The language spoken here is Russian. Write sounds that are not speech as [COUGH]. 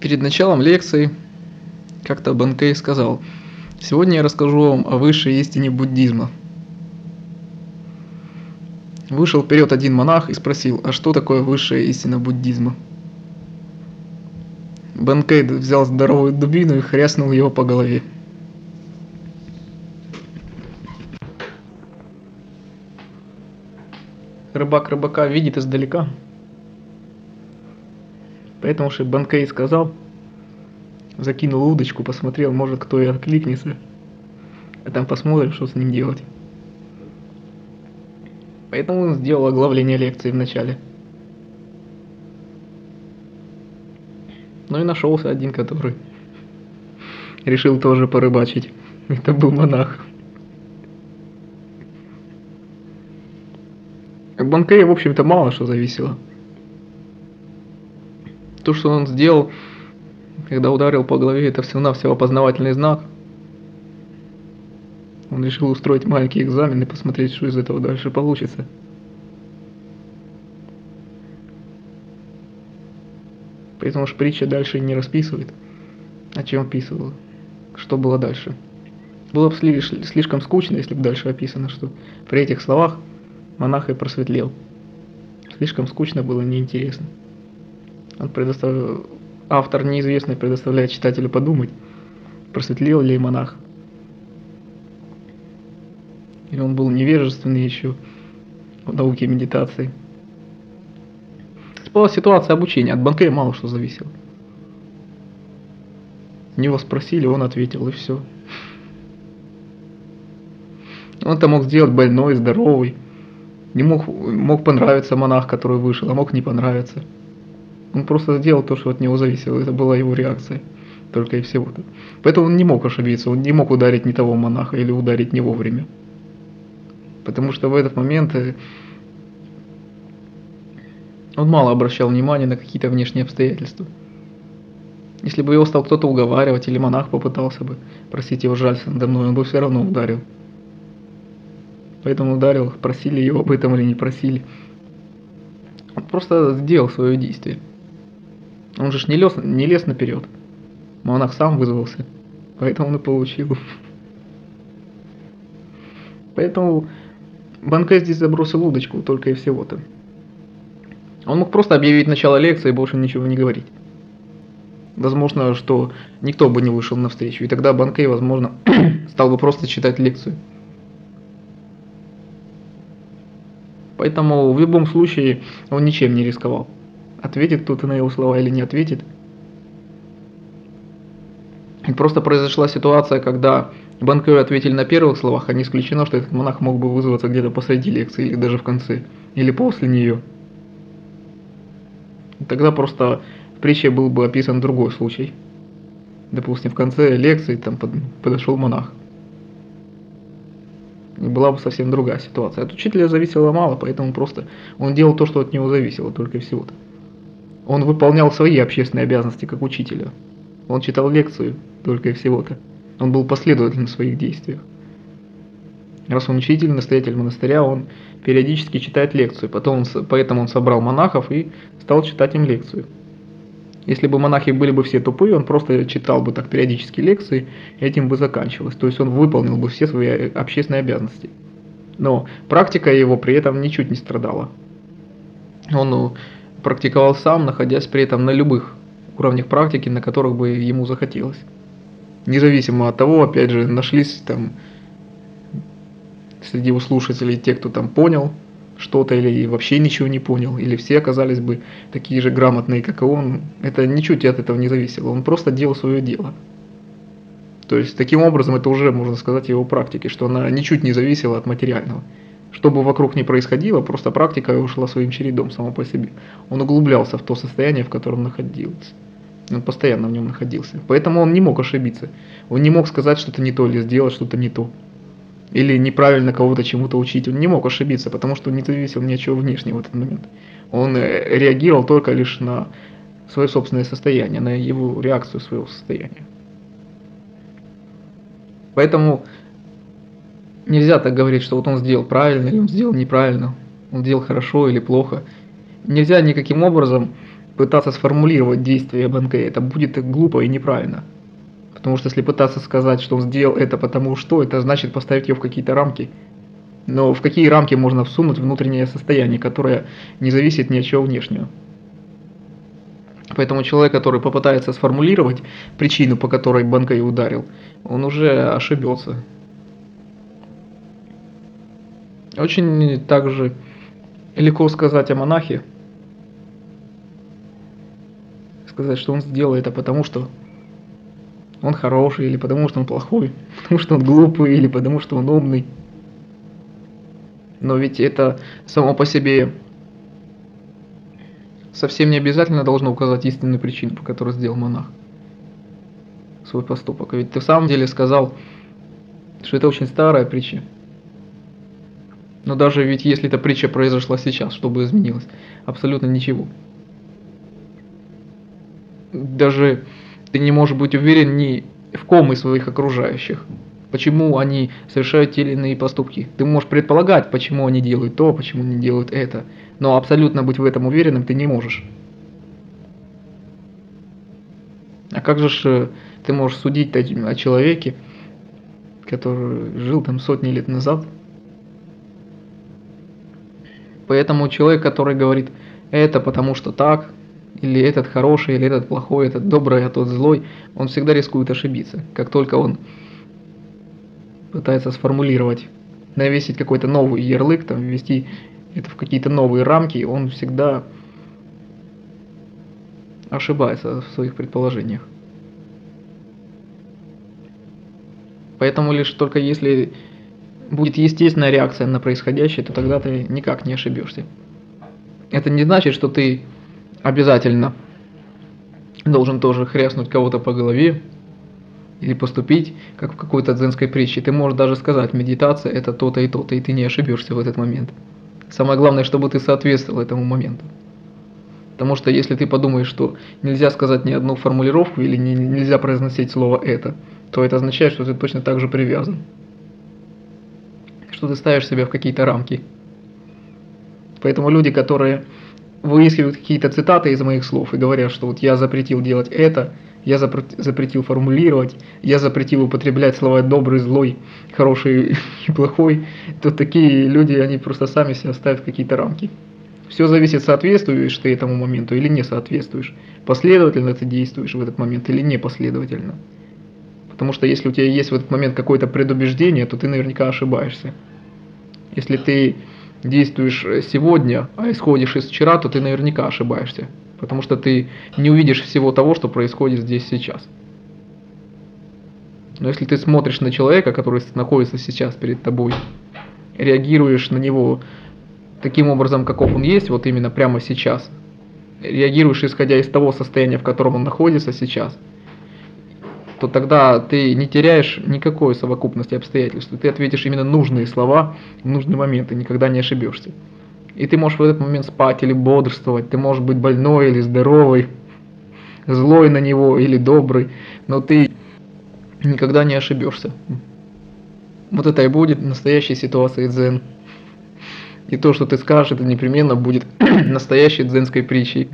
Перед началом лекции как-то Банкей сказал, «Сегодня я расскажу вам о высшей истине буддизма». Вышел вперед один монах и спросил, а что такое высшая истина буддизма? Банкей взял здоровую дубину и хряснул его по голове. Рыбак рыбака видит издалека, Поэтому что Банкей сказал, закинул удочку, посмотрел, может кто и откликнется. А там посмотрим, что с ним делать. Поэтому он сделал оглавление лекции в начале. Ну и нашелся один, который решил тоже порыбачить. Это был монах. От Банкея, в общем-то, мало что зависело то, что он сделал, когда ударил по голове, это всего-навсего опознавательный знак. Он решил устроить маленький экзамен и посмотреть, что из этого дальше получится. Поэтому уж притча дальше не расписывает, о чем описывала, что было дальше. Было бы слишком скучно, если бы дальше описано, что при этих словах монах и просветлел. Слишком скучно было, неинтересно. Предостав... Автор неизвестный предоставляет читателю подумать, просветлел ли монах. Или он был невежественный еще в науке медитации. Была ситуация обучения, от Банкея мало что зависело. Него спросили, он ответил, и все. Он это мог сделать больной, здоровый. Не мог, мог понравиться монах, который вышел, а мог не понравиться. Он просто сделал то, что от него зависело. Это была его реакция. Только и всего-то. Поэтому он не мог ошибиться. Он не мог ударить не того монаха или ударить не вовремя. Потому что в этот момент э, он мало обращал внимания на какие-то внешние обстоятельства. Если бы его стал кто-то уговаривать, или монах попытался бы просить его жалься надо мной, он бы все равно ударил. Поэтому ударил, просили его об этом или не просили. Он просто сделал свое действие. Он же не лез, не лез наперед. Монах сам вызвался. Поэтому он и получил. Поэтому Банке здесь забросил удочку только и всего-то. Он мог просто объявить начало лекции и больше ничего не говорить. Возможно, что никто бы не вышел навстречу, и тогда Банкей, возможно, [CLEARS THROAT] стал бы просто читать лекцию. Поэтому в любом случае он ничем не рисковал ответит кто-то на его слова или не ответит. И просто произошла ситуация, когда банкиры ответили на первых словах, а не исключено, что этот монах мог бы вызваться где-то посреди лекции или даже в конце, или после нее. И тогда просто в притче был бы описан другой случай. Допустим, в конце лекции там подошел монах. И была бы совсем другая ситуация. От учителя зависело мало, поэтому просто он делал то, что от него зависело, только всего-то. Он выполнял свои общественные обязанности как учителя. Он читал лекцию только и всего-то. Он был последовательным в своих действиях. Раз он учитель, настоятель монастыря, он периодически читает лекцию. Потом он, поэтому он собрал монахов и стал читать им лекцию. Если бы монахи были бы все тупые, он просто читал бы так периодически лекции, и этим бы заканчивалось. То есть он выполнил бы все свои общественные обязанности. Но практика его при этом ничуть не страдала. Он практиковал сам, находясь при этом на любых уровнях практики, на которых бы ему захотелось. Независимо от того, опять же, нашлись там среди его слушателей те, кто там понял что-то или вообще ничего не понял, или все оказались бы такие же грамотные, как и он, это ничуть от этого не зависело, он просто делал свое дело. То есть таким образом это уже, можно сказать, его практики, что она ничуть не зависела от материального что бы вокруг ни происходило, просто практика ушла своим чередом само по себе. Он углублялся в то состояние, в котором находился. Он постоянно в нем находился. Поэтому он не мог ошибиться. Он не мог сказать что-то не то или сделать что-то не то. Или неправильно кого-то чему-то учить. Он не мог ошибиться, потому что не зависел ни от чего внешнего в этот момент. Он э, реагировал только лишь на свое собственное состояние, на его реакцию своего состояния. Поэтому Нельзя так говорить, что вот он сделал правильно или он сделал неправильно, он сделал хорошо или плохо. Нельзя никаким образом пытаться сформулировать действия БНК, это будет глупо и неправильно. Потому что если пытаться сказать, что он сделал это потому что, это значит поставить его в какие-то рамки. Но в какие рамки можно всунуть внутреннее состояние, которое не зависит ни от чего внешнего. Поэтому человек, который попытается сформулировать причину, по которой Банкай ударил, он уже ошибется. Очень также легко сказать о монахе, сказать, что он сделал это потому, что он хороший, или потому что он плохой, [LAUGHS] потому что он глупый, или потому что он умный. Но ведь это само по себе совсем не обязательно должно указать истинную причину, по которой сделал монах свой поступок. Ведь ты в самом деле сказал, что это очень старая притча. Но даже ведь если эта притча произошла сейчас, что бы изменилось? Абсолютно ничего. Даже ты не можешь быть уверен ни в ком из своих окружающих. Почему они совершают те или иные поступки. Ты можешь предполагать, почему они делают то, почему они делают это. Но абсолютно быть в этом уверенным ты не можешь. А как же э, ты можешь судить о человеке, который жил там сотни лет назад? Поэтому человек, который говорит, это потому что так, или этот хороший, или этот плохой, этот добрый, а тот злой, он всегда рискует ошибиться. Как только он пытается сформулировать, навесить какой-то новый ярлык, там, ввести это в какие-то новые рамки, он всегда ошибается в своих предположениях. Поэтому лишь только если будет естественная реакция на происходящее, то тогда ты никак не ошибешься. Это не значит, что ты обязательно должен тоже хряснуть кого-то по голове или поступить, как в какой-то дзенской притче. Ты можешь даже сказать, медитация это то-то и то-то, и ты не ошибешься в этот момент. Самое главное, чтобы ты соответствовал этому моменту. Потому что если ты подумаешь, что нельзя сказать ни одну формулировку или не, нельзя произносить слово «это», то это означает, что ты точно так же привязан. Что ты ставишь себя в какие-то рамки. Поэтому люди, которые выискивают какие-то цитаты из моих слов и говорят, что вот я запретил делать это, я запретил формулировать, я запретил употреблять слова добрый, злой, хороший [LAUGHS] и плохой, то такие люди, они просто сами себя ставят в какие-то рамки. Все зависит, соответствуешь ты этому моменту или не соответствуешь. Последовательно ты действуешь в этот момент или не последовательно. Потому что если у тебя есть в этот момент какое-то предубеждение, то ты наверняка ошибаешься. Если ты действуешь сегодня, а исходишь из вчера, то ты наверняка ошибаешься. Потому что ты не увидишь всего того, что происходит здесь сейчас. Но если ты смотришь на человека, который находится сейчас перед тобой, реагируешь на него таким образом, каков он есть, вот именно прямо сейчас, реагируешь исходя из того состояния, в котором он находится сейчас – то тогда ты не теряешь никакой совокупности обстоятельств. Ты ответишь именно нужные слова в нужный момент и никогда не ошибешься. И ты можешь в этот момент спать или бодрствовать, ты можешь быть больной или здоровый, злой на него или добрый, но ты никогда не ошибешься. Вот это и будет настоящей ситуацией дзен. И то, что ты скажешь, это непременно будет [CLEARS THROAT] настоящей дзенской притчей.